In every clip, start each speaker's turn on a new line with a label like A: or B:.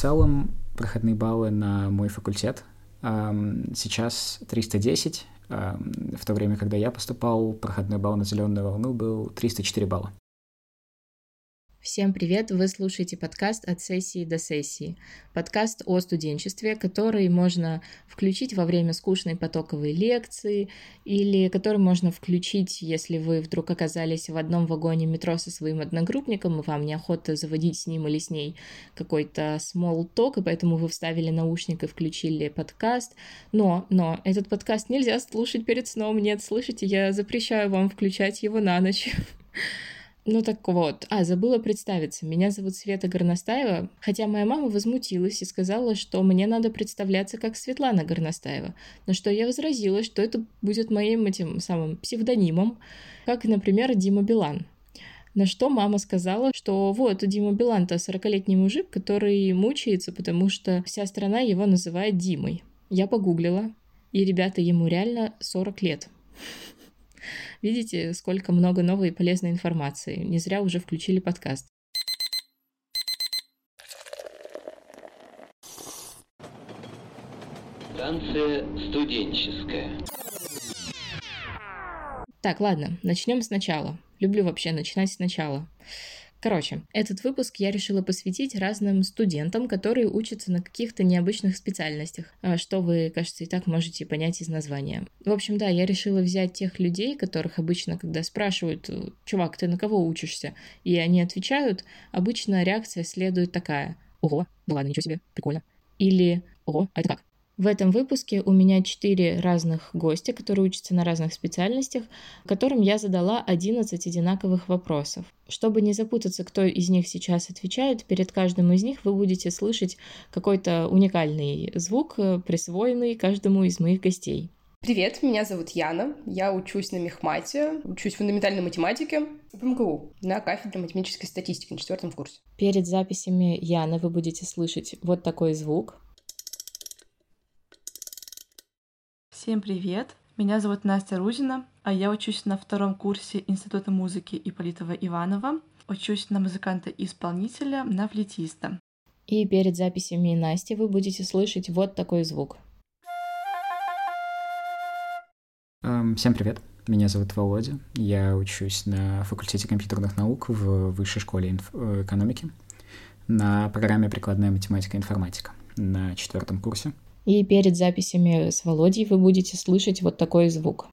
A: целом проходные баллы на мой факультет сейчас 310, в то время, когда я поступал, проходной балл на зеленую волну был 304 балла.
B: Всем привет! Вы слушаете подкаст «От сессии до сессии». Подкаст о студенчестве, который можно включить во время скучной потоковой лекции или который можно включить, если вы вдруг оказались в одном вагоне метро со своим одногруппником, и вам неохота заводить с ним или с ней какой-то small talk, и поэтому вы вставили наушник и включили подкаст. Но, но, этот подкаст нельзя слушать перед сном. Нет, слышите, я запрещаю вам включать его на ночь. Ну так вот, а, забыла представиться. Меня зовут Света Горностаева, хотя моя мама возмутилась и сказала, что мне надо представляться как Светлана Горностаева. Но что я возразила, что это будет моим этим самым псевдонимом, как, например, Дима Билан. На что мама сказала, что вот, Дима Билан-то 40-летний мужик, который мучается, потому что вся страна его называет Димой. Я погуглила, и, ребята, ему реально 40 лет. Видите, сколько много новой и полезной информации. Не зря уже включили подкаст.
C: Станция студенческая.
B: Так, ладно, начнем сначала. Люблю вообще начинать сначала. Короче, этот выпуск я решила посвятить разным студентам, которые учатся на каких-то необычных специальностях, а, что вы, кажется, и так можете понять из названия. В общем, да, я решила взять тех людей, которых обычно, когда спрашивают, чувак, ты на кого учишься, и они отвечают, обычно реакция следует такая, ого, да ладно, ничего себе, прикольно. Или, ого, а это как? В этом выпуске у меня четыре разных гостя, которые учатся на разных специальностях, которым я задала 11 одинаковых вопросов. Чтобы не запутаться, кто из них сейчас отвечает, перед каждым из них вы будете слышать какой-то уникальный звук, э, присвоенный каждому из моих гостей.
D: Привет, меня зовут Яна, я учусь на мехмате, учусь фундаментальной математике в МГУ на кафедре математической статистики на четвертом курсе.
B: Перед записями Яны вы будете слышать вот такой звук.
E: Всем привет! Меня зовут Настя Рузина, а я учусь на втором курсе Института музыки Иполитова Иванова. Учусь на музыканта-исполнителя, на флетиста.
B: И перед записями Насти вы будете слышать вот такой звук.
A: Эм, всем привет! Меня зовут Володя. Я учусь на факультете компьютерных наук в высшей школе э, экономики на программе «Прикладная математика и информатика» на четвертом курсе.
B: И перед записями с Володей вы будете слышать вот такой звук.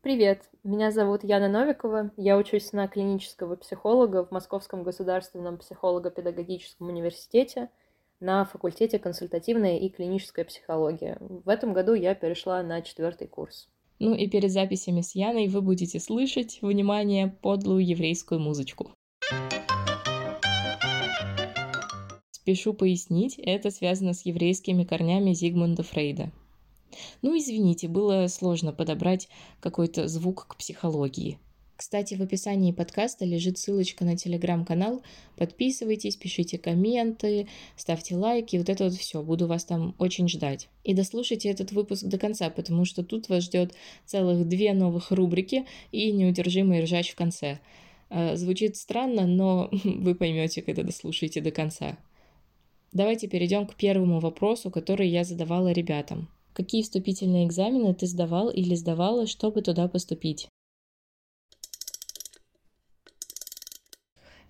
F: Привет, меня зовут Яна Новикова, я учусь на клинического психолога в Московском государственном психолого-педагогическом университете на факультете консультативная и клиническая психология. В этом году я перешла на четвертый курс.
B: Ну и перед записями с Яной вы будете слышать, внимание, подлую еврейскую музычку. Спешу пояснить, это связано с еврейскими корнями Зигмунда Фрейда. Ну, извините, было сложно подобрать какой-то звук к психологии. Кстати, в описании подкаста лежит ссылочка на телеграм-канал. Подписывайтесь, пишите комменты, ставьте лайки, вот это вот все. Буду вас там очень ждать. И дослушайте этот выпуск до конца, потому что тут вас ждет целых две новых рубрики и неудержимый ржач в конце. Э, звучит странно, но вы поймете, когда дослушаете до конца. Давайте перейдем к первому вопросу, который я задавала ребятам. Какие вступительные экзамены ты сдавал или сдавала, чтобы туда поступить?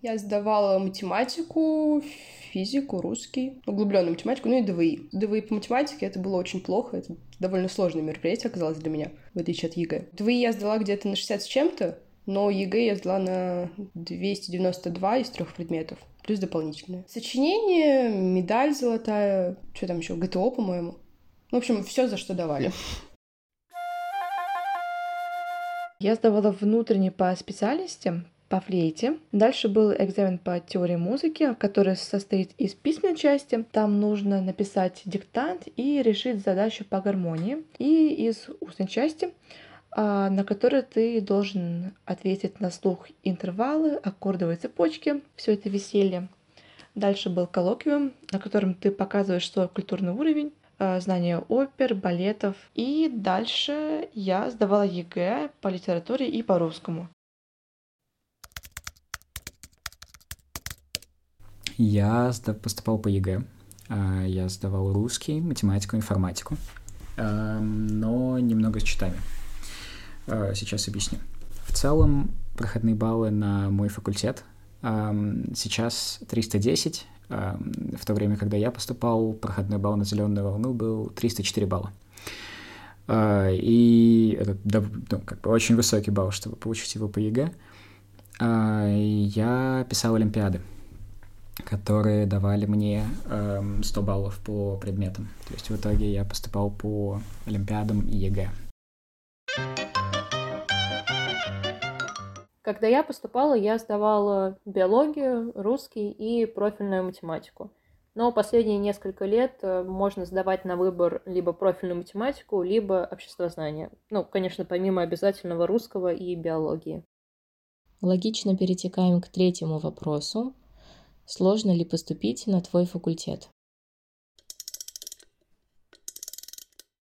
D: Я сдавала математику, физику, русский, углубленную математику, ну и ДВИ. ДВИ по математике это было очень плохо, это довольно сложное мероприятие оказалось для меня, в отличие от ЕГЭ. ДВИ я сдала где-то на 60 с чем-то, но ЕГЭ я сдала на 292 из трех предметов плюс дополнительное. Сочинение, медаль золотая, что там еще, ГТО, по-моему. В общем, все, за что давали.
E: Я сдавала внутренний по специальности, по флейте. Дальше был экзамен по теории музыки, который состоит из письменной части. Там нужно написать диктант и решить задачу по гармонии. И из устной части на которые ты должен ответить на слух интервалы, аккордовые цепочки, все это веселье. Дальше был коллоквиум, на котором ты показываешь свой культурный уровень, а, знание опер, балетов. И дальше я сдавала ЕГЭ по литературе и по русскому.
A: Я поступал по ЕГЭ. А, я сдавал русский, математику, информатику, но немного с читами. А, сейчас объясню. В целом, проходные баллы на мой факультет сейчас 310. В то время, когда я поступал, проходной балл на зеленую волну был 304 балла. А, и это ну, как бы очень высокий балл, чтобы получить его по ЕГЭ. Я писал олимпиады которые давали мне э, эм, 100 баллов по предметам. То есть в итоге я поступал по Олимпиадам и ЕГЭ.
F: Когда я поступала, я сдавала биологию, русский и профильную математику. Но последние несколько лет э, можно сдавать на выбор либо профильную математику, либо обществознание. Ну, конечно, помимо обязательного русского и биологии.
B: Логично перетекаем к третьему вопросу. Сложно ли поступить на твой факультет?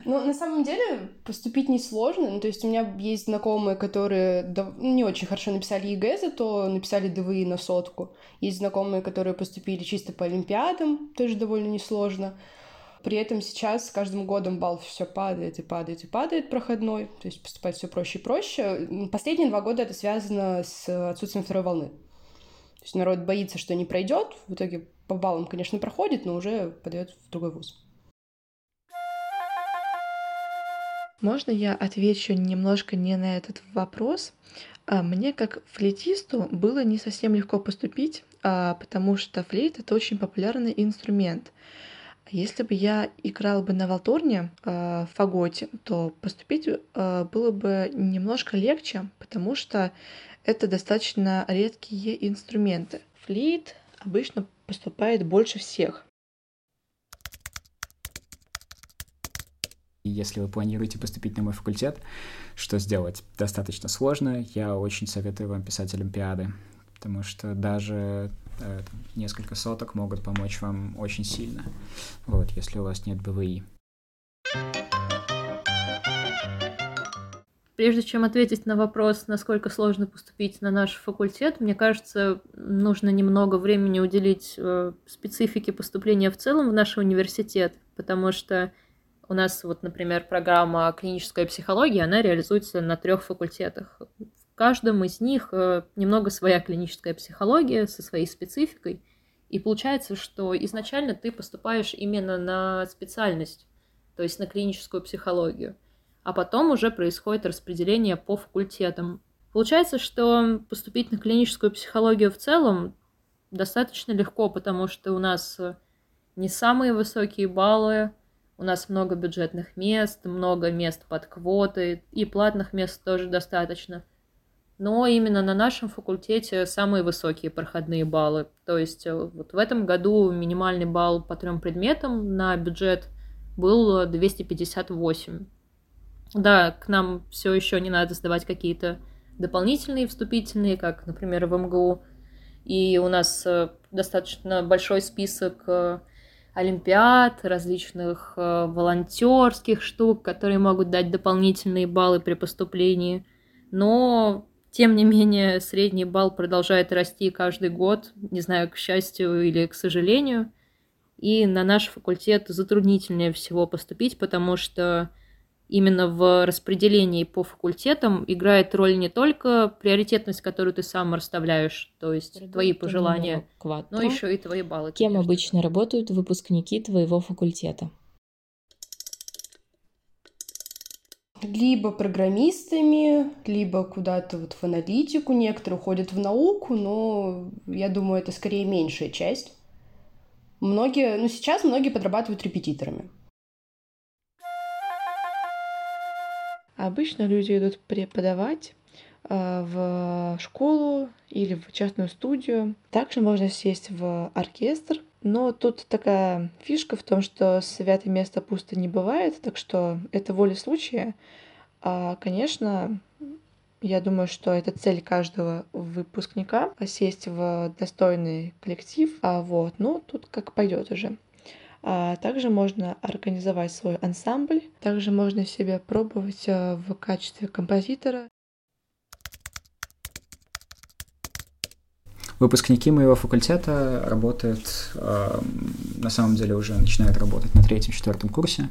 D: Ну, на самом деле, поступить несложно. Ну, то есть у меня есть знакомые, которые не очень хорошо написали ЕГЭ, зато написали ДВИ на сотку. Есть знакомые, которые поступили чисто по Олимпиадам, тоже довольно несложно. При этом сейчас с каждым годом балл все падает и падает и падает проходной, то есть поступать все проще и проще. Последние два года это связано с отсутствием второй волны. То есть народ боится, что не пройдет, в итоге по баллам, конечно, проходит, но уже подает в другой вуз.
E: Можно я отвечу немножко не на этот вопрос? А, мне как флейтисту было не совсем легко поступить, а, потому что флейт — это очень популярный инструмент. Если бы я играл бы на валторне, а, в фаготе, то поступить было бы немножко легче, потому что это достаточно редкие инструменты. Флейт обычно поступает больше всех.
A: Если вы планируете поступить на мой факультет, что сделать? Достаточно сложно. Я очень советую вам писать олимпиады, потому что даже э, несколько соток могут помочь вам очень сильно, вот, если у вас нет БВИ.
F: Прежде чем ответить на вопрос, насколько сложно поступить на наш факультет, мне кажется, нужно немного времени уделить э, специфике поступления в целом в наш университет, потому что у нас вот, например, программа клиническая психология, она реализуется на трех факультетах. В каждом из них э, немного своя клиническая психология со своей спецификой. И получается, что изначально ты поступаешь именно на специальность, то есть на клиническую психологию – а потом уже происходит распределение по факультетам. Получается, что поступить на клиническую психологию в целом достаточно легко, потому что у нас не самые высокие баллы, у нас много бюджетных мест, много мест под квоты, и платных мест тоже достаточно. Но именно на нашем факультете самые высокие проходные баллы. То есть э, вот в этом году минимальный балл по трем предметам на бюджет был 258. Да, к нам все еще не надо сдавать какие-то дополнительные вступительные, как, например, в МГУ. И у нас э, достаточно большой список э, олимпиад, различных э, волонтерских штук, которые могут дать дополнительные баллы при поступлении. Но, тем не менее, средний балл продолжает расти каждый год, не знаю, к счастью или к сожалению. И на наш факультет затруднительнее всего поступить, потому что именно в распределении по факультетам играет роль не только приоритетность, которую ты сам расставляешь, то есть Продукт твои пожелания, но еще и твои баллы.
B: Кем конечно. обычно работают выпускники твоего факультета?
D: Либо программистами, либо куда-то вот в аналитику, некоторые уходят в науку, но я думаю, это скорее меньшая часть. Многие, ну сейчас многие подрабатывают репетиторами.
E: Обычно люди идут преподавать э, в школу или в частную студию. Также можно сесть в оркестр, но тут такая фишка в том, что святое место пусто не бывает, так что это воля случая. А, конечно, я думаю, что это цель каждого выпускника — сесть в достойный коллектив. А вот, ну, тут как пойдет уже. А также можно организовать свой ансамбль, также можно себя пробовать э, в качестве композитора.
A: Выпускники моего факультета работают, э, на самом деле уже начинают работать на третьем-четвертом курсе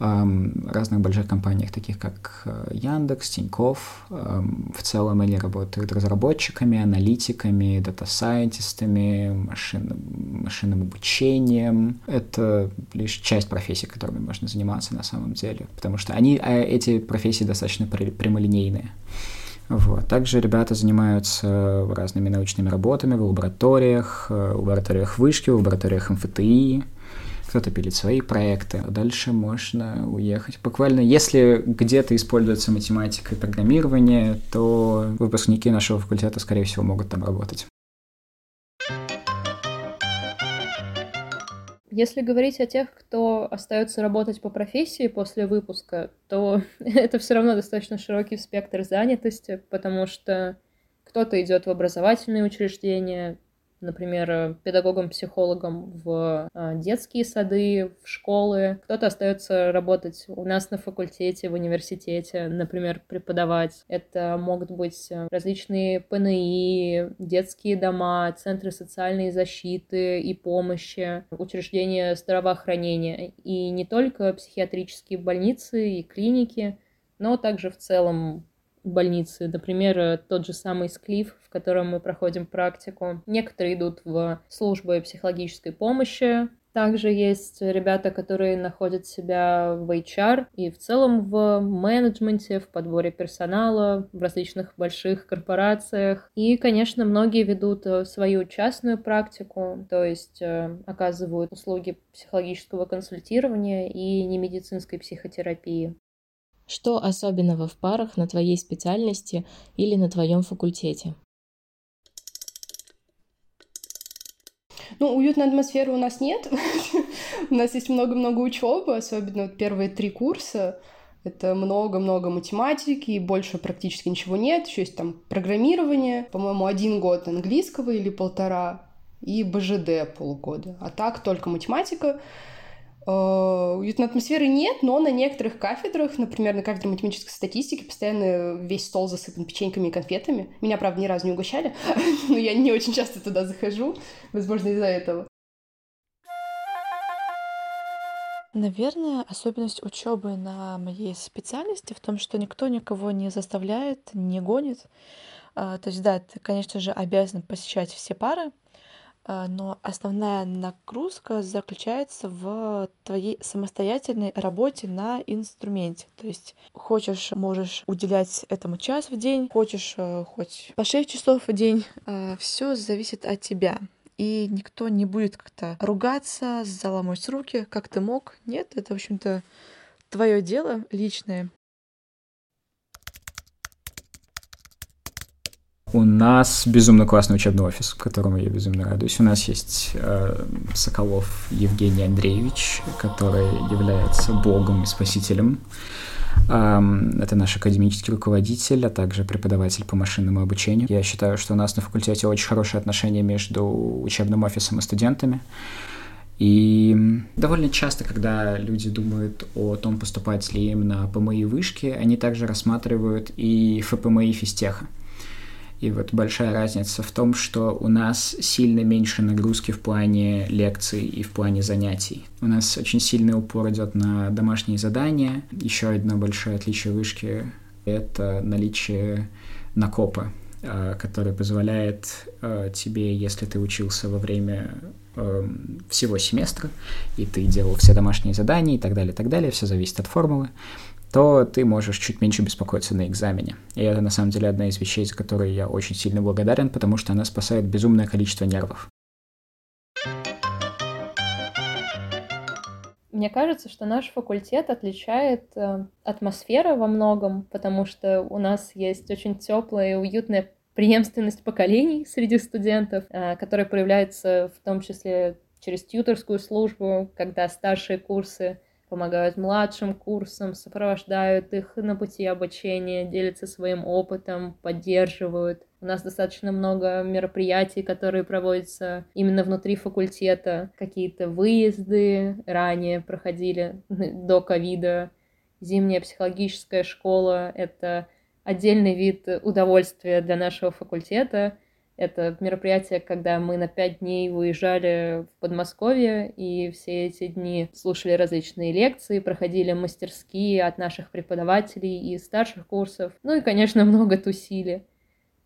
A: разных больших компаниях, таких как э, Яндекс, Тинькофф. В целом они работают разработчиками, аналитиками, дата-сайентистами, машин, машинным обучением. Это лишь часть профессий, которыми можно заниматься на самом деле, потому что они, а эти профессии достаточно прямолинейные. Вот. Также ребята занимаются разными научными работами в лабораториях, э, в лабораториях вышки, в лабораториях МФТИ, кто-то пилит свои проекты. Дальше можно уехать. Буквально, если где-то используется математика и программирование, то выпускники нашего факультета, скорее всего, могут там работать.
F: Если говорить о тех, кто остается работать по профессии после выпуска, то это все равно достаточно широкий спектр занятости, потому что кто-то идет в образовательные учреждения, например, э, педагогом-психологом в э, детские сады, в школы. Кто-то остается работать у нас на факультете, в университете, например, преподавать. Это могут быть э, различные ПНИ, детские дома, центры социальной защиты и помощи, учреждения здравоохранения. И не только психиатрические больницы и клиники, но также в целом больницы. Например, э, тот же самый Склиф, в котором мы проходим практику. Некоторые идут в службы психологической помощи, также есть ребята, которые находят себя в HR и в целом в менеджменте, в подборе персонала, в различных больших корпорациях. И, конечно, многие ведут э, свою частную практику, то есть э, оказывают услуги психологического консультирования и немедицинской психотерапии.
B: Что особенного в парах на твоей специальности или на твоем факультете?
D: Ну, уютной атмосферы у нас нет. у нас есть много-много учебы, особенно вот первые три курса. Это много-много математики, и больше практически ничего нет. Еще есть там программирование, по-моему, один год английского или полтора, и БЖД полгода. А так только математика. Э, уютной атмосферы нет, но на некоторых кафедрах, например, на кафедре математической статистики, постоянно весь стол засыпан печеньками и конфетами. Меня, правда, ни разу не угощали, но я не очень часто туда захожу, возможно, из-за этого.
E: Наверное, особенность учебы на моей специальности в том, что никто никого не заставляет, не гонит. А, то есть, да, ты, конечно же, обязан посещать все пары, но основная нагрузка заключается в твоей самостоятельной работе на инструменте. То есть хочешь, можешь уделять этому час в день, хочешь э, хоть по 6 часов в день. А, Все зависит от тебя. И никто не будет как-то ругаться, заломать руки, как ты мог. Нет, это, в общем-то, твое дело личное.
A: У нас безумно классный учебный офис, которому я безумно радуюсь. У нас есть э, Соколов Евгений Андреевич, который является богом и спасителем. Эм, это наш академический руководитель, а также преподаватель по машинному обучению. Я считаю, что у нас на факультете очень хорошие отношения между учебным офисом и студентами. И довольно часто, когда люди думают о том, поступать ли им на ПМИ вышки, они также рассматривают и ФПМИ физтеха. И вот большая разница в том, что у нас сильно меньше нагрузки в плане лекций и в плане занятий. У нас очень сильный упор идет на домашние задания. Еще одно большое отличие вышки — это наличие накопа, а, который позволяет а, тебе, если ты учился во время эм, всего семестра, и ты делал все домашние задания и так далее, и так далее, все зависит от формулы, то ты можешь чуть меньше беспокоиться на экзамене. И это на самом деле одна из вещей, за которые я очень сильно благодарен, потому что она спасает безумное количество нервов.
F: Мне кажется, что наш факультет отличает э, атмосфера во многом, потому что у нас есть очень теплая и уютная преемственность поколений среди студентов, э, которая проявляется в том числе через тьюторскую службу, когда старшие курсы помогают младшим курсам, сопровождают их на пути обучения, делятся своим опытом, поддерживают. У нас достаточно много мероприятий, которые проводятся именно внутри факультета. Какие-то выезды ранее проходили до ковида. Зимняя психологическая школа — это отдельный вид удовольствия для нашего факультета. Это мероприятие, когда мы на пять дней выезжали в Подмосковье и все эти дни слушали различные лекции, проходили мастерские от наших преподавателей и старших курсов. Ну и, конечно, много тусили.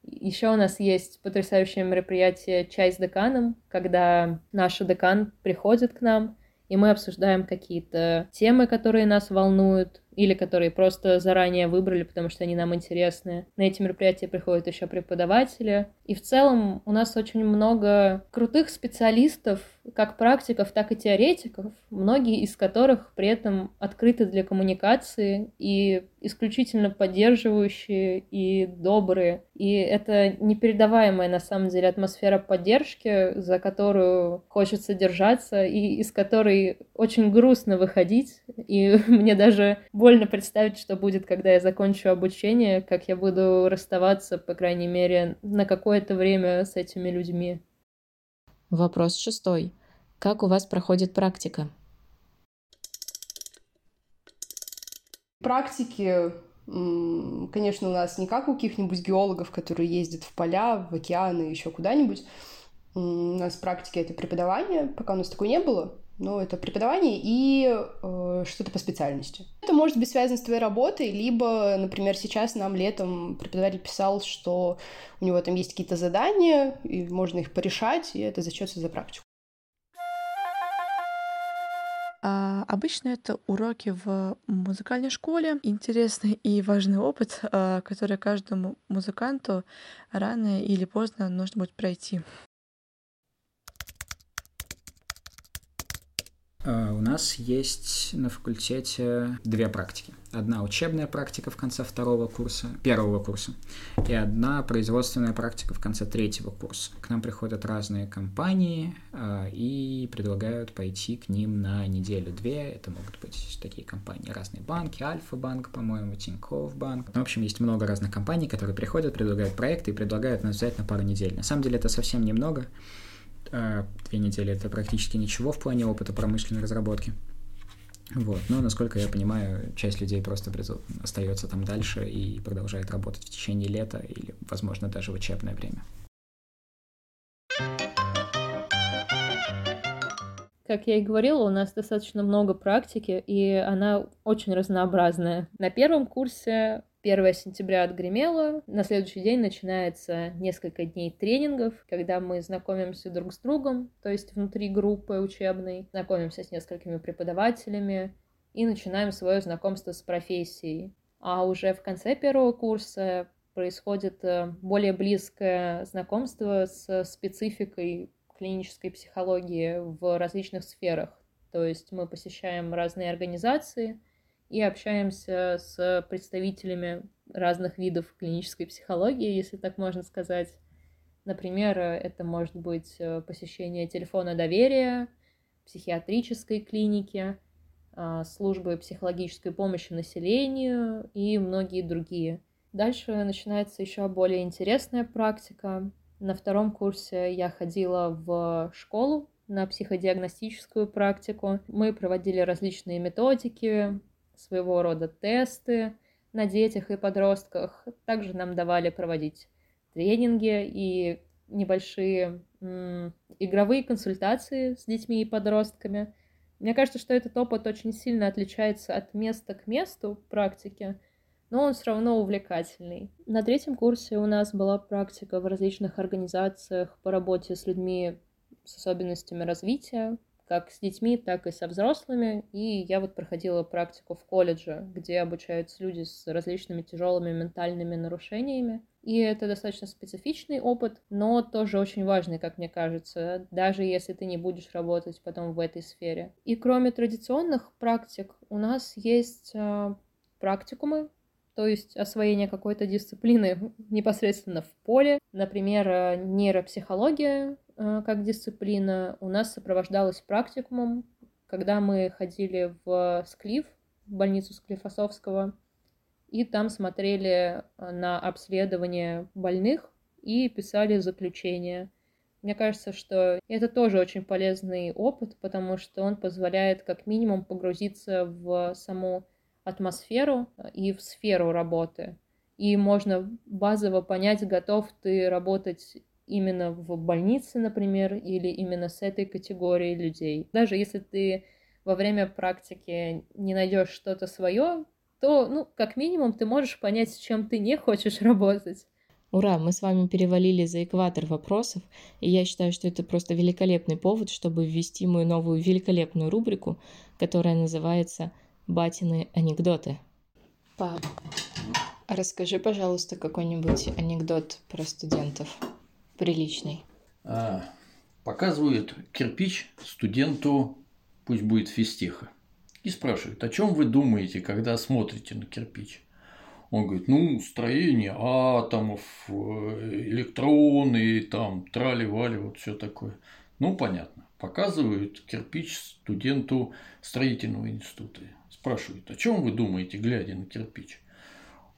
F: Еще у нас есть потрясающее мероприятие «Чай с деканом», когда наш декан приходит к нам, и мы обсуждаем какие-то темы, которые нас волнуют, или которые просто заранее выбрали, потому что они нам интересны. На эти мероприятия приходят еще преподаватели. И в целом у нас очень много крутых специалистов, как практиков, так и теоретиков, многие из которых при этом открыты для коммуникации и исключительно поддерживающие и добрые. И это непередаваемая на самом деле атмосфера поддержки, за которую хочется держаться и из которой очень грустно выходить. И мне даже больно представить, что будет, когда я закончу обучение, как я буду расставаться, по крайней мере, на какое-то время с этими людьми.
B: Вопрос шестой. Как у вас проходит практика?
D: Практики, конечно, у нас не как у каких-нибудь геологов, которые ездят в поля, в океаны, еще куда-нибудь. У нас практики — это преподавание, пока у нас такой не было. Ну, это преподавание и э, что-то по специальности. Это может быть связано с твоей работой, либо, например, сейчас нам летом преподаватель писал, что у него там есть какие-то задания, и можно их порешать, и это зачется за практику.
E: А обычно это уроки в музыкальной школе. Интересный и важный опыт, а, который каждому музыканту рано или поздно нужно будет пройти.
A: У нас есть на факультете две практики. Одна учебная практика в конце второго курса, первого курса, и одна производственная практика в конце третьего курса. К нам приходят разные компании э, и предлагают пойти к ним на неделю-две. Это могут быть такие компании, разные банки, Альфа-банк, по-моему, Тинькофф банк. В общем, есть много разных компаний, которые приходят, предлагают проекты и предлагают нас взять на пару недель. На самом деле это совсем немного две недели это практически ничего в плане опыта промышленной разработки. Вот. Но, насколько я понимаю, часть людей просто остается там дальше и продолжает работать в течение лета или, возможно, даже в учебное время.
F: Как я и говорила, у нас достаточно много практики, и она очень разнообразная. На первом курсе 1 сентября отгремело, на следующий день начинается несколько дней тренингов, когда мы знакомимся друг с другом, то есть внутри группы учебной, знакомимся с несколькими преподавателями и начинаем свое знакомство с профессией. А уже в конце первого курса происходит э, более близкое знакомство с спецификой клинической психологии в различных сферах. То есть мы посещаем разные организации – и общаемся с представителями разных видов клинической психологии, если так можно сказать. Например, это может быть э, посещение телефона доверия, психиатрической клиники, а, службы психологической помощи населению и многие другие. Дальше начинается еще более интересная практика. На втором курсе я ходила в школу на психодиагностическую практику. Мы проводили различные методики, своего рода тесты на детях и подростках. Также нам давали проводить тренинги и небольшие м, игровые консультации с детьми и подростками. Мне кажется, что этот опыт очень сильно отличается от места к месту практики, но он все равно увлекательный. На третьем курсе у нас была практика в различных организациях по работе с людьми с особенностями развития, как с детьми, так и со взрослыми. И я вот проходила практику в колледже, где обучаются люди с различными тяжелыми ментальными нарушениями. И это достаточно специфичный опыт, но тоже очень важный, как мне кажется, даже если ты не будешь работать потом в этой сфере. И кроме традиционных практик, у нас есть э, практикумы, то есть освоение какой-то дисциплины непосредственно в поле. Например, э, нейропсихология как дисциплина у нас сопровождалась практикумом, когда мы ходили в Склиф, в больницу Склифосовского, и там смотрели э, на обследование больных и писали заключение. Мне кажется, что это тоже очень полезный опыт, потому что он позволяет как минимум погрузиться в саму атмосферу э, и в сферу работы. И можно базово понять, готов ты работать именно в больнице, например, или именно с этой категорией людей. Даже если ты во время практики не найдешь что-то свое, то, ну, как минимум, ты можешь понять, с чем ты не хочешь работать.
B: Ура, мы с вами перевалили за экватор вопросов, и я считаю, что это просто великолепный повод, чтобы ввести мою новую великолепную рубрику, которая называется «Батины анекдоты». Пап, расскажи, пожалуйста, какой-нибудь анекдот про студентов. Приличный.
G: А, показывают кирпич студенту, пусть будет физтеха, и спрашивают, о чем вы думаете, когда смотрите на кирпич? Он говорит, ну, строение атомов, э, электроны, там, трали-вали, вот все такое. Ну, понятно. Показывают кирпич студенту строительного института. Спрашивают, о чем вы думаете, глядя на кирпич?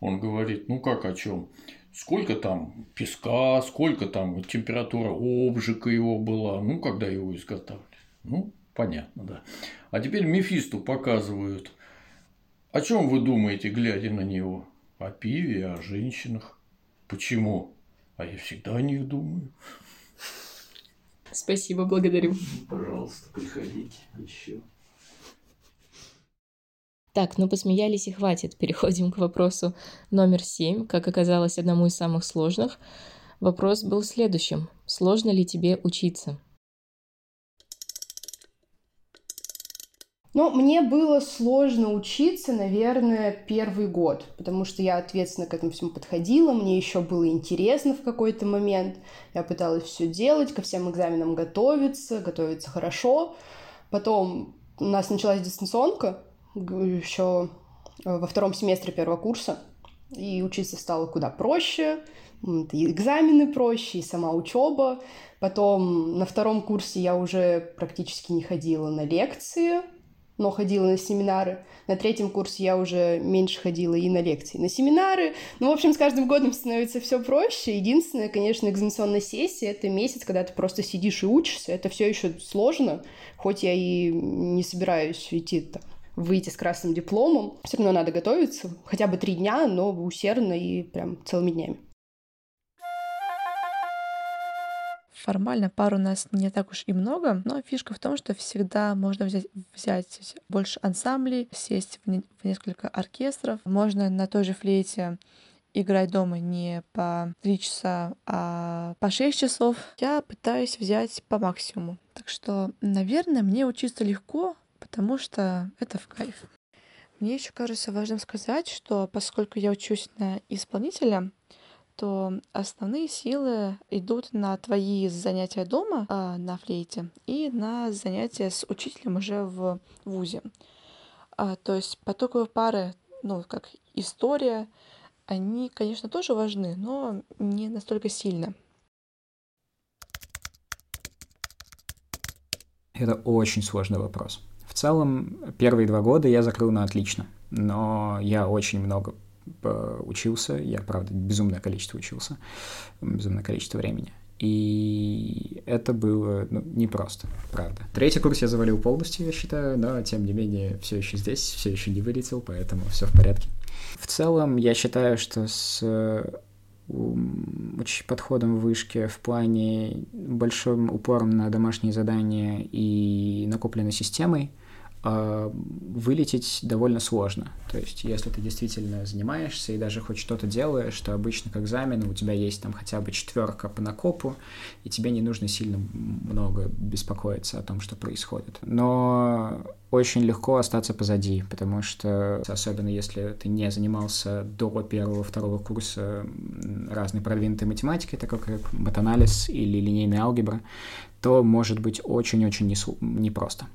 G: Он говорит, ну как о чем? Сколько там песка, сколько там температура обжига его была, ну, когда его изготавливали. Ну, понятно, да. А теперь Мефисту показывают. О чем вы думаете, глядя на него? о пиве, о женщинах. Почему? А я всегда о них думаю.
B: Спасибо, благодарю.
G: Пожалуйста, приходите еще.
B: Так, ну посмеялись и хватит. Переходим к вопросу номер семь. Как оказалось, одному из самых сложных. Вопрос был следующим. Сложно ли тебе учиться?
D: Но мне было сложно учиться, наверное, первый год, потому что я ответственно к этому всему подходила, мне еще было интересно в какой-то момент. Я пыталась все делать, ко всем экзаменам готовиться, готовиться хорошо. Потом у нас началась дистанционка еще э, во втором семестре первого курса, и учиться стало куда проще, и экзамены проще, и сама учеба. Потом на втором курсе я уже практически не ходила на лекции, но ходила на семинары. На третьем курсе я уже меньше ходила и на лекции, на семинары. Ну, в общем, с каждым годом становится все проще. Единственное, конечно, экзаменационная сессия — это месяц, когда ты просто сидишь и учишься. Это все еще сложно, хоть я и не собираюсь идти там выйти с красным дипломом. Все равно надо готовиться, хотя бы три дня, но усердно и прям целыми днями.
E: Формально пар у нас не так уж и много, но фишка в том, что всегда можно взять, взять больше ансамблей, сесть в, не, в несколько оркестров. Можно на той же флейте играть дома не по 3 часа, а по 6 часов. Я пытаюсь взять по максимуму. Так что, наверное, мне учиться легко, потому что это в кайф. Мне еще кажется важным сказать, что поскольку я учусь на исполнителя, то основные силы идут на твои занятия дома э, на флейте и на занятия с учителем уже в ВУЗе. А, то есть потоковые пары, ну, как история, они, конечно, тоже важны, но не настолько сильно.
A: Это очень сложный вопрос. Целом, первые два года я закрыл на отлично, но я очень много учился, я, правда, безумное количество учился, безумное количество времени. И это было ну, непросто, правда. Третий курс я завалил полностью, я считаю, но тем не менее все еще здесь, все еще не вылетел, поэтому все в порядке. В целом, я считаю, что с подходом в вышке в плане большим упором на домашние задания и накопленной системой – вылететь довольно сложно. То есть, если ты действительно занимаешься и даже хоть что-то делаешь, то обычно к экзамену у тебя есть там хотя бы четверка по накопу, и тебе не нужно сильно много беспокоиться о том, что происходит. Но очень легко остаться позади, потому что, особенно если ты не занимался до первого-второго курса разной продвинутой математикой, такой как матанализ или линейная алгебра, то может быть очень-очень непросто.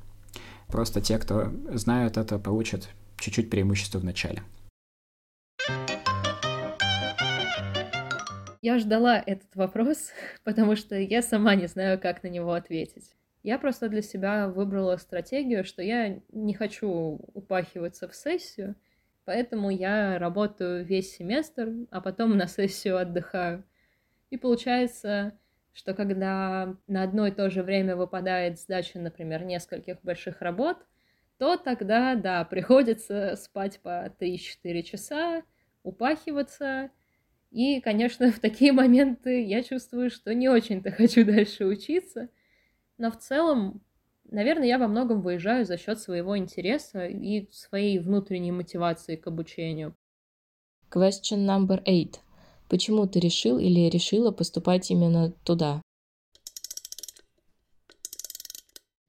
A: Просто те, кто знают это, получат чуть-чуть преимущество в начале.
F: Я ждала этот вопрос, потому что я сама не знаю, как на него ответить. Я просто для себя выбрала стратегию, что я не хочу упахиваться в сессию, поэтому я работаю весь семестр, а потом на сессию отдыхаю. И получается, что когда на одно и то же время выпадает сдача, например, нескольких больших работ, то тогда, да, приходится спать по 3-4 часа, упахиваться, И, конечно, в такие моменты я чувствую, что не очень-то хочу дальше учиться. Но в целом, наверное, я во многом выезжаю за счет своего интереса и своей внутренней мотивации к обучению.
B: Question number eight. Почему ты решил или решила поступать именно туда?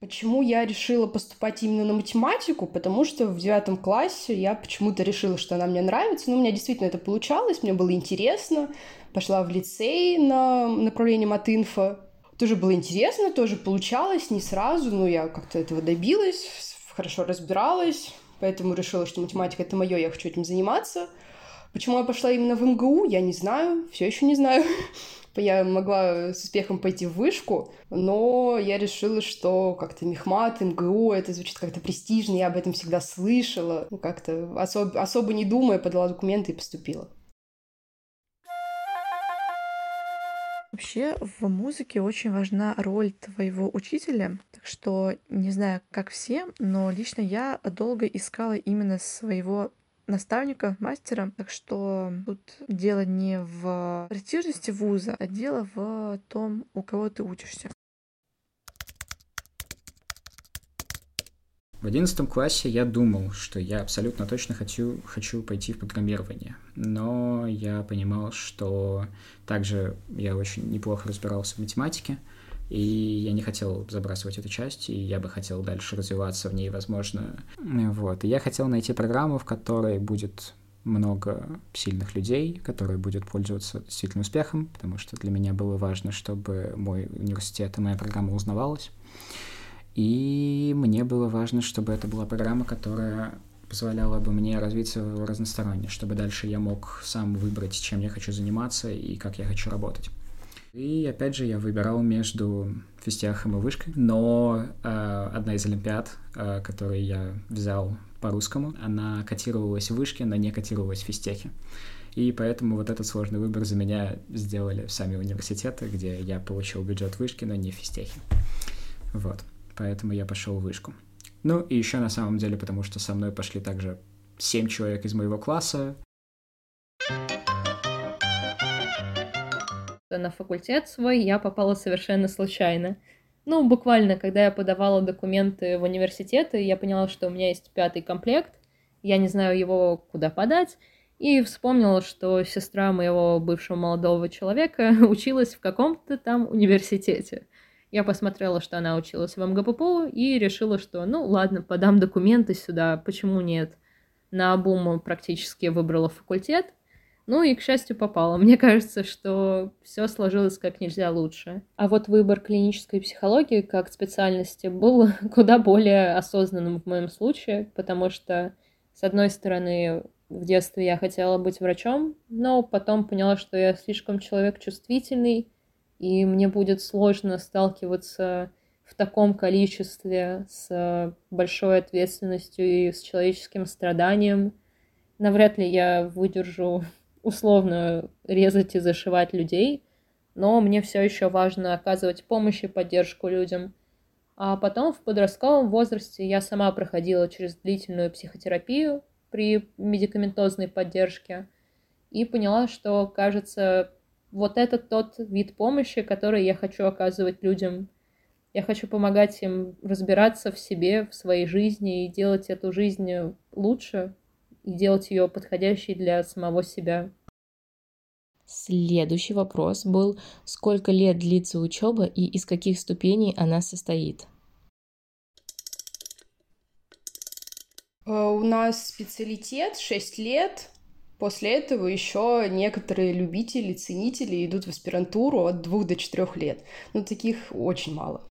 D: Почему я решила поступать именно на математику? Потому что в девятом классе я почему-то решила, что она мне нравится. Ну, у меня действительно это получалось, мне было интересно. Пошла в лицей на направление матинфо. Тоже было интересно, тоже получалось, не сразу, но я как-то этого добилась, хорошо разбиралась, поэтому решила, что математика — это мое, я хочу этим заниматься. Почему я пошла именно в МГУ, я не знаю, все еще не знаю. я могла с успехом пойти в вышку, но я решила, что как-то мехмат, МГУ, это звучит как-то престижно, я об этом всегда слышала, ну, как-то особ- особо не думая, подала документы и поступила.
E: Вообще в музыке очень важна роль твоего учителя, так что не знаю, как все, но лично я долго искала именно своего наставника, мастера. Так что тут дело не в престижности вуза, а дело в том, у кого ты учишься.
A: В одиннадцатом классе я думал, что я абсолютно точно хочу, хочу пойти в программирование. Но я понимал, что также я очень неплохо разбирался в математике, и я не хотел забрасывать эту часть, и я бы хотел дальше развиваться в ней, возможно. Вот. И я хотел найти программу, в которой будет много сильных людей, которые будут пользоваться действительно успехом, потому что для меня было важно, чтобы мой университет и моя программа узнавалась. И мне было важно, чтобы это была программа, которая позволяла бы мне развиться разносторонне, чтобы дальше я мог сам выбрать, чем я хочу заниматься и как я хочу работать. И опять же я выбирал между физтехом и вышкой, но э, одна из олимпиад, э, которые я взял по-русскому, она котировалась в вышке, но не котировалась в физтехе. И поэтому вот этот сложный выбор за меня сделали сами университеты, где я получил бюджет вышки, но не в физтехе. Вот, поэтому я пошел в вышку. Ну и еще на самом деле, потому что со мной пошли также семь человек из моего класса,
F: на факультет свой я попала совершенно случайно. Ну, буквально, когда я подавала документы в университет, я поняла, что у меня есть пятый комплект, я не знаю его куда подать, и вспомнила, что сестра моего бывшего молодого человека училась в каком-то там университете. Я посмотрела, что она училась в МГППУ, и решила, что, ну, ладно, подам документы сюда, почему нет. На обум практически выбрала факультет, ну и, к счастью, попала. Мне кажется, что все сложилось как нельзя лучше. А вот выбор клинической психологии как специальности был куда более осознанным в моем случае, потому что, с одной стороны, в детстве я хотела быть врачом, но потом поняла, что я слишком человек чувствительный, и мне будет сложно сталкиваться в таком количестве с большой ответственностью и с человеческим страданием. Навряд ли я выдержу условно резать и зашивать людей, но мне все еще важно оказывать помощь и поддержку людям. А потом в подростковом возрасте я сама проходила через длительную психотерапию при медикаментозной поддержке и поняла, что, кажется, вот это тот вид помощи, который я хочу оказывать людям. Я хочу помогать им разбираться в себе, в своей жизни и делать эту жизнь лучше, и делать ее подходящей для самого себя.
B: Следующий вопрос был, сколько лет длится учеба и из каких ступеней она состоит?
D: Э, у нас специалитет 6 лет. После этого еще некоторые любители, ценители идут в аспирантуру от 2 до 4 лет. Но таких очень мало.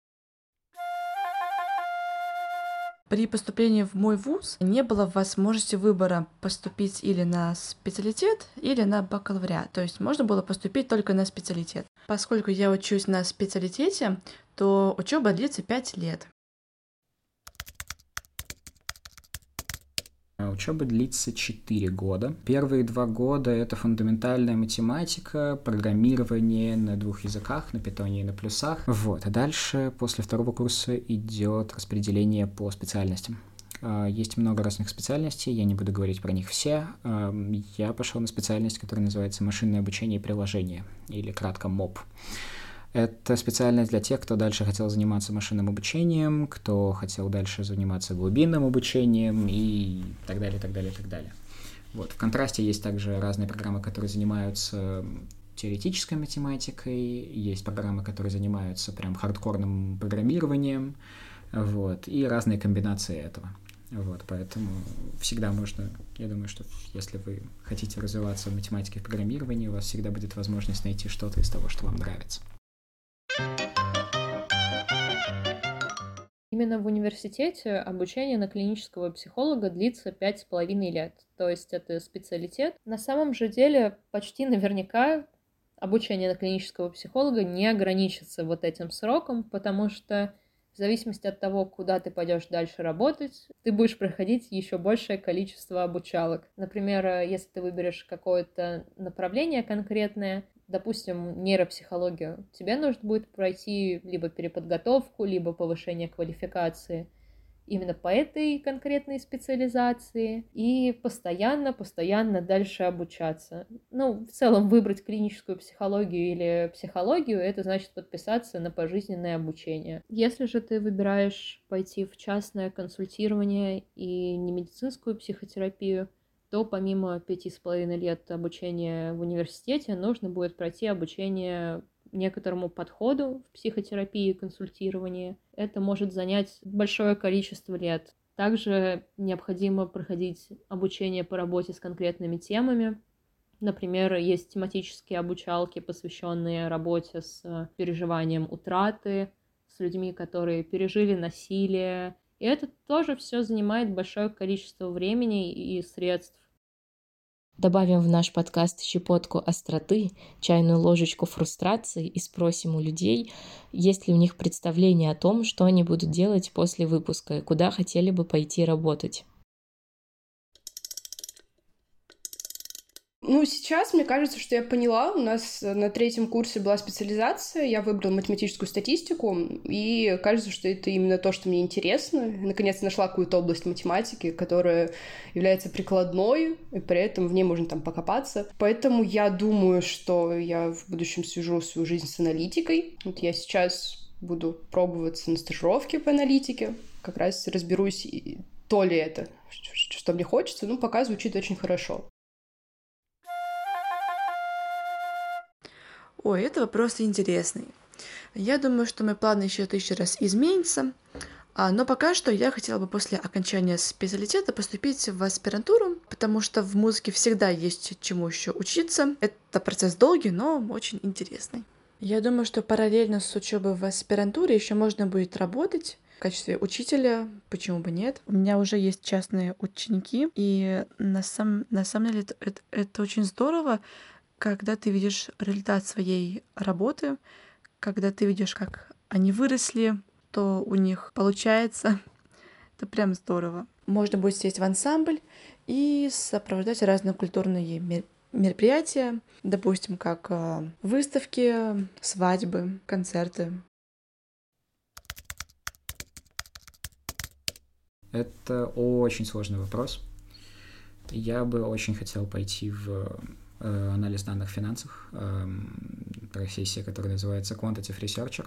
E: При поступлении в мой вуз не было возможности выбора поступить или на специалитет, или на бакалавриат. То есть можно было поступить только на специалитет. Поскольку я учусь на специалитете, то учеба длится 5 лет.
A: Учеба длится 4 года. Первые два года — это фундаментальная математика, программирование на двух языках, на питоне и на плюсах. Вот. А дальше, после второго курса, идет распределение по специальностям. А, есть много разных специальностей, я не буду говорить про них все. Я пошел на специальность, которая называется машинное обучение и приложение, или кратко МОП. Это специальность для тех, кто дальше хотел заниматься машинным обучением, кто хотел дальше заниматься глубинным обучением и так далее, так далее, так далее. Вот. В контрасте есть также разные программы, которые занимаются теоретической математикой, есть программы, которые занимаются прям хардкорным программированием, вот, и разные комбинации этого. Вот, поэтому всегда можно, я думаю, что если вы хотите развиваться в математике и программировании, у вас всегда будет возможность найти что-то из того, что вам нравится.
F: Именно в университете обучение на клинического психолога длится пять с половиной лет. То есть это специалитет. На самом же деле почти наверняка обучение на клинического психолога не ограничится вот этим сроком, потому что в зависимости от того, куда ты пойдешь дальше работать, ты будешь проходить еще большее количество обучалок. Например, если ты выберешь какое-то направление конкретное, допустим, нейропсихологию, тебе нужно будет пройти либо переподготовку, либо повышение квалификации – именно по этой конкретной специализации и постоянно, постоянно дальше обучаться. Ну, в целом выбрать клиническую психологию или психологию, это значит подписаться на пожизненное обучение. Если же ты выбираешь пойти в частное консультирование и не медицинскую психотерапию, то помимо пяти с половиной лет обучения в университете нужно будет пройти обучение некоторому подходу в психотерапии и консультировании. Это может занять большое количество лет. Также необходимо проходить обучение по работе с конкретными темами. Например, есть тематические обучалки, посвященные работе с переживанием утраты, с людьми, которые пережили насилие. И это тоже все занимает большое количество времени и средств.
B: Добавим в наш подкаст щепотку остроты, чайную ложечку фрустрации и спросим у людей, есть ли у них представление о том, что они будут делать после выпуска и куда хотели бы пойти работать.
D: Ну, сейчас мне кажется, что я поняла. У нас на третьем курсе была специализация, я выбрала математическую статистику, и кажется, что это именно то, что мне интересно. Наконец нашла какую-то область математики, которая является прикладной, и при этом в ней можно там покопаться. Поэтому я думаю, что я в будущем свяжу свою жизнь с аналитикой. Вот я сейчас буду пробоваться на стажировке по аналитике, как раз разберусь, то ли это, что мне хочется, ну, пока звучит очень хорошо.
E: Ой, это вопрос интересный. Я думаю, что мой план еще тысячу раз изменится, а, но пока что я хотела бы после окончания специалитета поступить в аспирантуру, потому что в музыке всегда есть чему еще учиться. Это процесс долгий, но очень интересный. Я думаю, что параллельно с учебой в аспирантуре еще можно будет работать в качестве учителя, почему бы нет. У меня уже есть частные ученики, и на, сам, на самом деле это, это, это очень здорово, когда ты видишь результат своей работы, когда ты видишь, как они выросли, то у них получается. Это прям здорово. Можно будет сесть в ансамбль и сопровождать разные культурные мероприятия, допустим, как э, выставки, свадьбы, концерты.
A: Это очень сложный вопрос. Я бы очень хотел пойти в анализ данных в финансах, эм, профессия, которая называется Quantitative Researcher.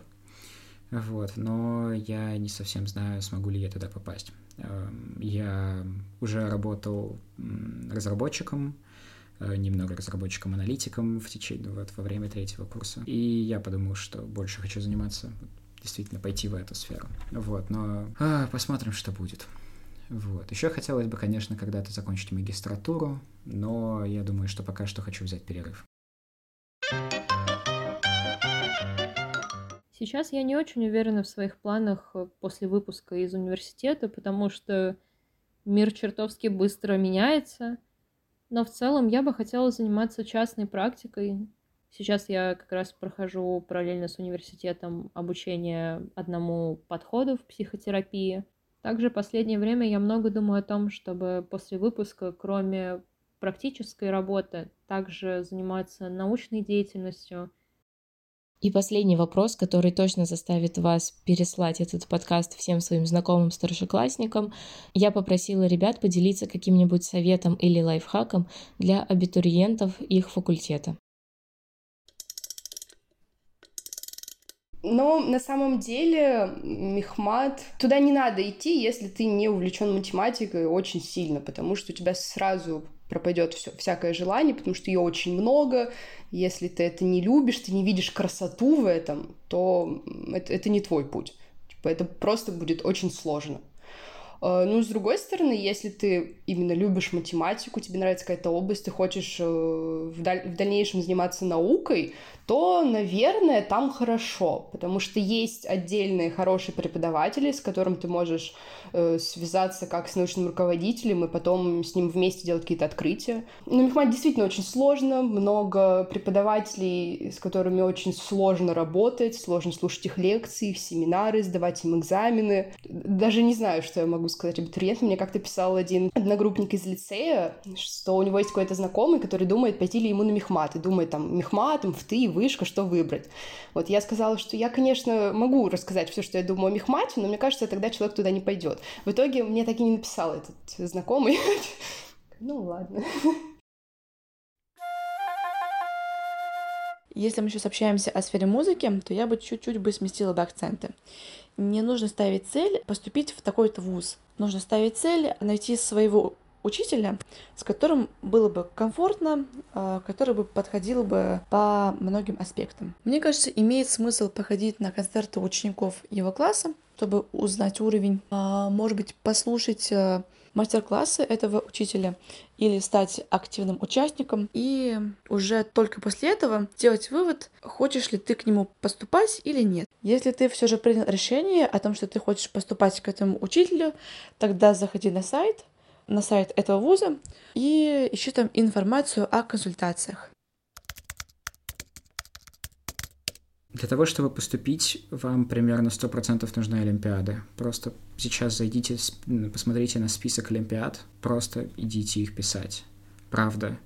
A: Вот, но я не совсем знаю, смогу ли я туда попасть. Эм, я уже работал разработчиком, э, немного разработчиком-аналитиком в течение, вот, во время третьего курса. И я подумал, что больше хочу заниматься, действительно пойти в эту сферу. Вот, но а, посмотрим, что будет. Вот. Еще хотелось бы, конечно, когда-то закончить магистратуру, но я думаю, что пока что хочу взять перерыв.
F: Сейчас я не очень уверена в своих планах э, после выпуска из университета, потому что мир чертовски быстро меняется. Но в целом я бы хотела заниматься частной практикой. Сейчас я как раз прохожу параллельно с университетом обучение одному подходу в психотерапии. Также в последнее время я много думаю о том, чтобы после выпуска, кроме практической работы, также заниматься научной деятельностью.
B: И последний вопрос, который точно заставит вас переслать этот подкаст всем своим знакомым старшеклассникам. Я попросила ребят поделиться каким-нибудь советом или лайфхаком для абитуриентов их факультета.
D: Но на самом деле мехмат туда не надо идти, если ты не увлечен математикой очень сильно, потому что у тебя сразу пропадет все, всякое желание, потому что ее очень много. Если ты это не любишь, ты не видишь красоту в этом, то это, это не твой путь. Типа, это просто будет очень сложно. А, ну, с другой стороны, если ты именно любишь математику, тебе нравится какая-то область, ты хочешь э, в, даль- в дальнейшем заниматься наукой, то, наверное, там хорошо, потому что есть отдельные хорошие преподаватели, с которым ты можешь э, связаться как с научным руководителем и потом с ним вместе делать какие-то открытия. Но ну, мехмат действительно очень сложно, много преподавателей, с которыми очень сложно работать, сложно слушать их лекции, семинары, сдавать им экзамены. Даже не знаю, что я могу сказать абитуриентам. Мне как-то писал один одногруппник из лицея, что у него есть какой-то знакомый, который думает, пойти ли ему на мехмат, и думает там, мехмат, МФТИ, вышка, что выбрать. Вот я сказала, что я, конечно, могу рассказать все, что я думаю о мехмате, но мне кажется, тогда человек туда не пойдет. В итоге мне так и не написал этот знакомый. Ну ладно.
E: Если мы сейчас общаемся о сфере музыки, то я бы чуть-чуть бы сместила бы акценты. Не нужно ставить цель поступить в такой-то вуз. Нужно ставить цель найти своего учителя, с которым было бы комфортно, а, который бы подходил бы по многим аспектам. Мне кажется, имеет смысл походить на концерты учеников его класса, чтобы узнать уровень, а, может быть, послушать а, мастер-классы этого учителя или стать активным участником и уже только после этого сделать вывод, хочешь ли ты к нему поступать или нет. Если ты все же принял решение о том, что ты хочешь поступать к этому учителю, тогда заходи на сайт, на сайт этого вуза и ищи там информацию о консультациях.
A: Для того, чтобы поступить, вам примерно 100% нужны Олимпиады. Просто сейчас зайдите, посмотрите на список Олимпиад, просто идите их писать. Правда.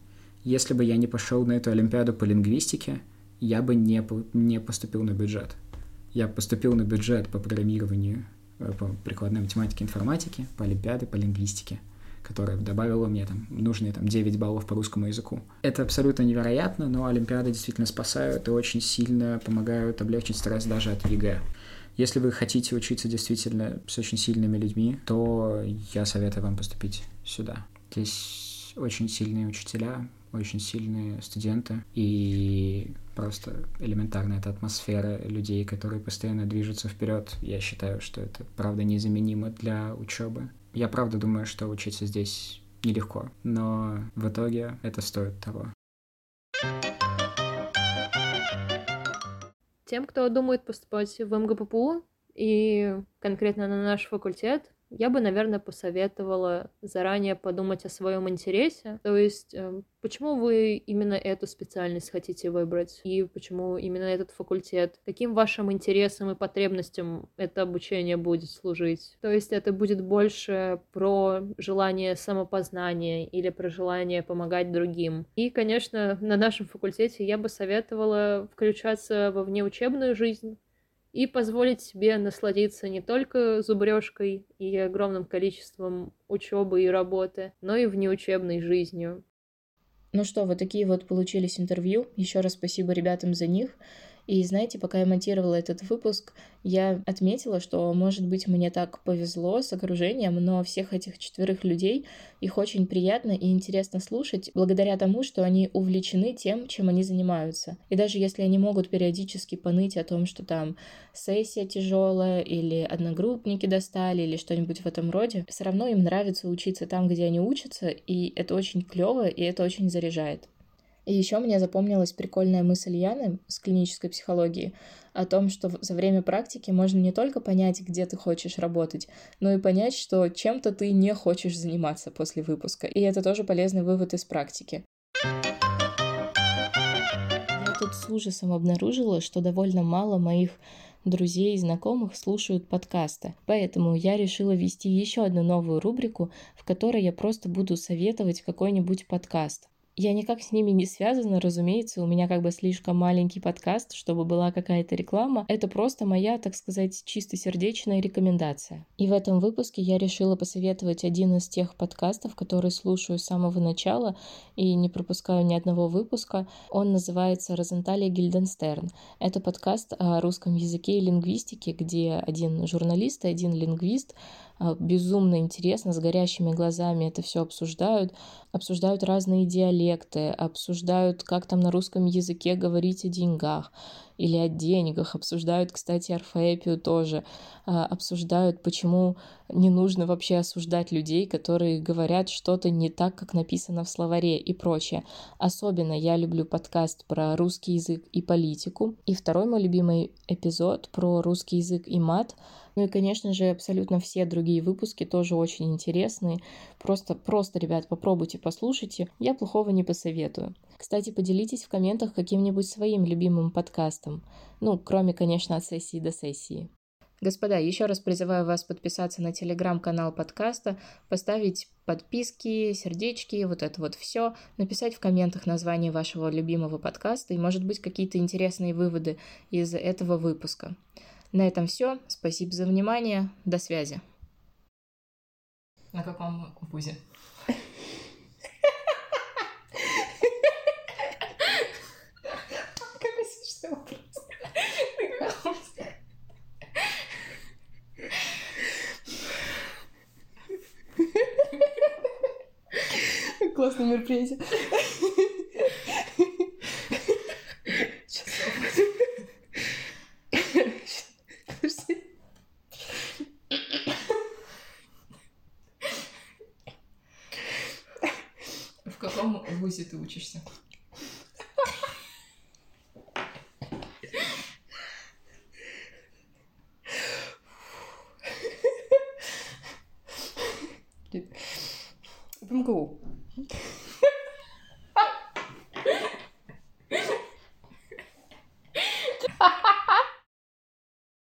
A: Если бы я не пошел на эту Олимпиаду по лингвистике, я бы не, не поступил на бюджет. Я поступил на бюджет по программированию, э, по прикладной математике информатике, по Олимпиаде, по лингвистике которая добавила мне там нужные там 9 баллов по русскому языку. Это абсолютно невероятно, но Олимпиады действительно спасают и очень сильно помогают облегчить стресс даже от ЕГЭ. Если вы хотите учиться действительно с очень сильными людьми, то я советую вам поступить сюда. Здесь очень сильные учителя, очень сильные студенты и просто элементарная эта атмосфера людей, которые постоянно движутся вперед. Я считаю, что это правда незаменимо для учебы. Я правда думаю, что учиться здесь нелегко, но в итоге это стоит того.
F: Тем, кто думает поступать в МГППУ и конкретно на наш факультет, я бы, наверное, посоветовала заранее подумать о своем интересе. То есть, э, почему вы именно эту специальность хотите выбрать и почему именно этот факультет? Каким вашим интересам и потребностям это обучение будет служить? То есть, это будет больше про желание самопознания или про желание помогать другим. И, конечно, на нашем факультете я бы советовала включаться во внеучебную жизнь, и позволить себе насладиться не только зубрежкой и огромным количеством учебы и работы, но и внеучебной жизнью.
B: Ну что, вот такие вот получились интервью. Еще раз спасибо ребятам за них. И знаете, пока я монтировала этот выпуск, я отметила, что, может быть, мне так повезло с окружением, но всех этих четверых людей, их очень приятно и интересно слушать, благодаря тому, что они увлечены тем, чем они занимаются. И даже если они могут периодически поныть о том, что там сессия тяжелая, или одногруппники достали, или что-нибудь в этом роде, все равно им нравится учиться там, где они учатся, и это очень клево, и это очень заряжает. И еще мне запомнилась прикольная мысль Яны с клинической психологии о том, что за время практики можно не только понять, где ты хочешь работать, но и понять, что чем-то ты не хочешь заниматься после выпуска. И это тоже полезный вывод из практики. Я тут с ужасом обнаружила, что довольно мало моих друзей и знакомых слушают подкасты. Поэтому я решила вести еще одну новую рубрику, в которой я просто буду советовать какой-нибудь подкаст. Я никак с ними не связана, разумеется, у меня как бы слишком маленький подкаст, чтобы была какая-то реклама. Это просто моя, так сказать, чистосердечная рекомендация. И в этом выпуске я решила посоветовать один из тех подкастов, которые слушаю с самого начала и не пропускаю ни одного выпуска. Он называется «Розенталия Гильденстерн». Это подкаст о русском языке и лингвистике, где один журналист и один лингвист безумно интересно, с горящими глазами это все обсуждают, обсуждают разные диалекты, обсуждают, как там на русском языке говорить о деньгах или о деньгах, обсуждают, кстати, орфоэпию тоже, а, обсуждают, почему не нужно вообще осуждать людей, которые говорят что-то не так, как написано в словаре и прочее. Особенно я люблю подкаст про русский язык и политику. И второй мой любимый эпизод про русский язык и мат — ну и, конечно же, абсолютно все другие выпуски тоже очень интересные. Просто, просто, ребят, попробуйте, послушайте. Я плохого не посоветую. Кстати, поделитесь в комментах каким-нибудь своим любимым подкастом. Ну, кроме, конечно, от сессии до сессии. Господа, еще раз призываю вас подписаться на телеграм-канал подкаста, поставить подписки, сердечки, вот это вот все, написать в комментах название вашего любимого подкаста и, может быть, какие-то интересные выводы из этого выпуска. На этом все. Спасибо за внимание. До связи. На каком вузе?
D: Какой смешной вопрос. Классное мероприятие.
B: Ты учишься?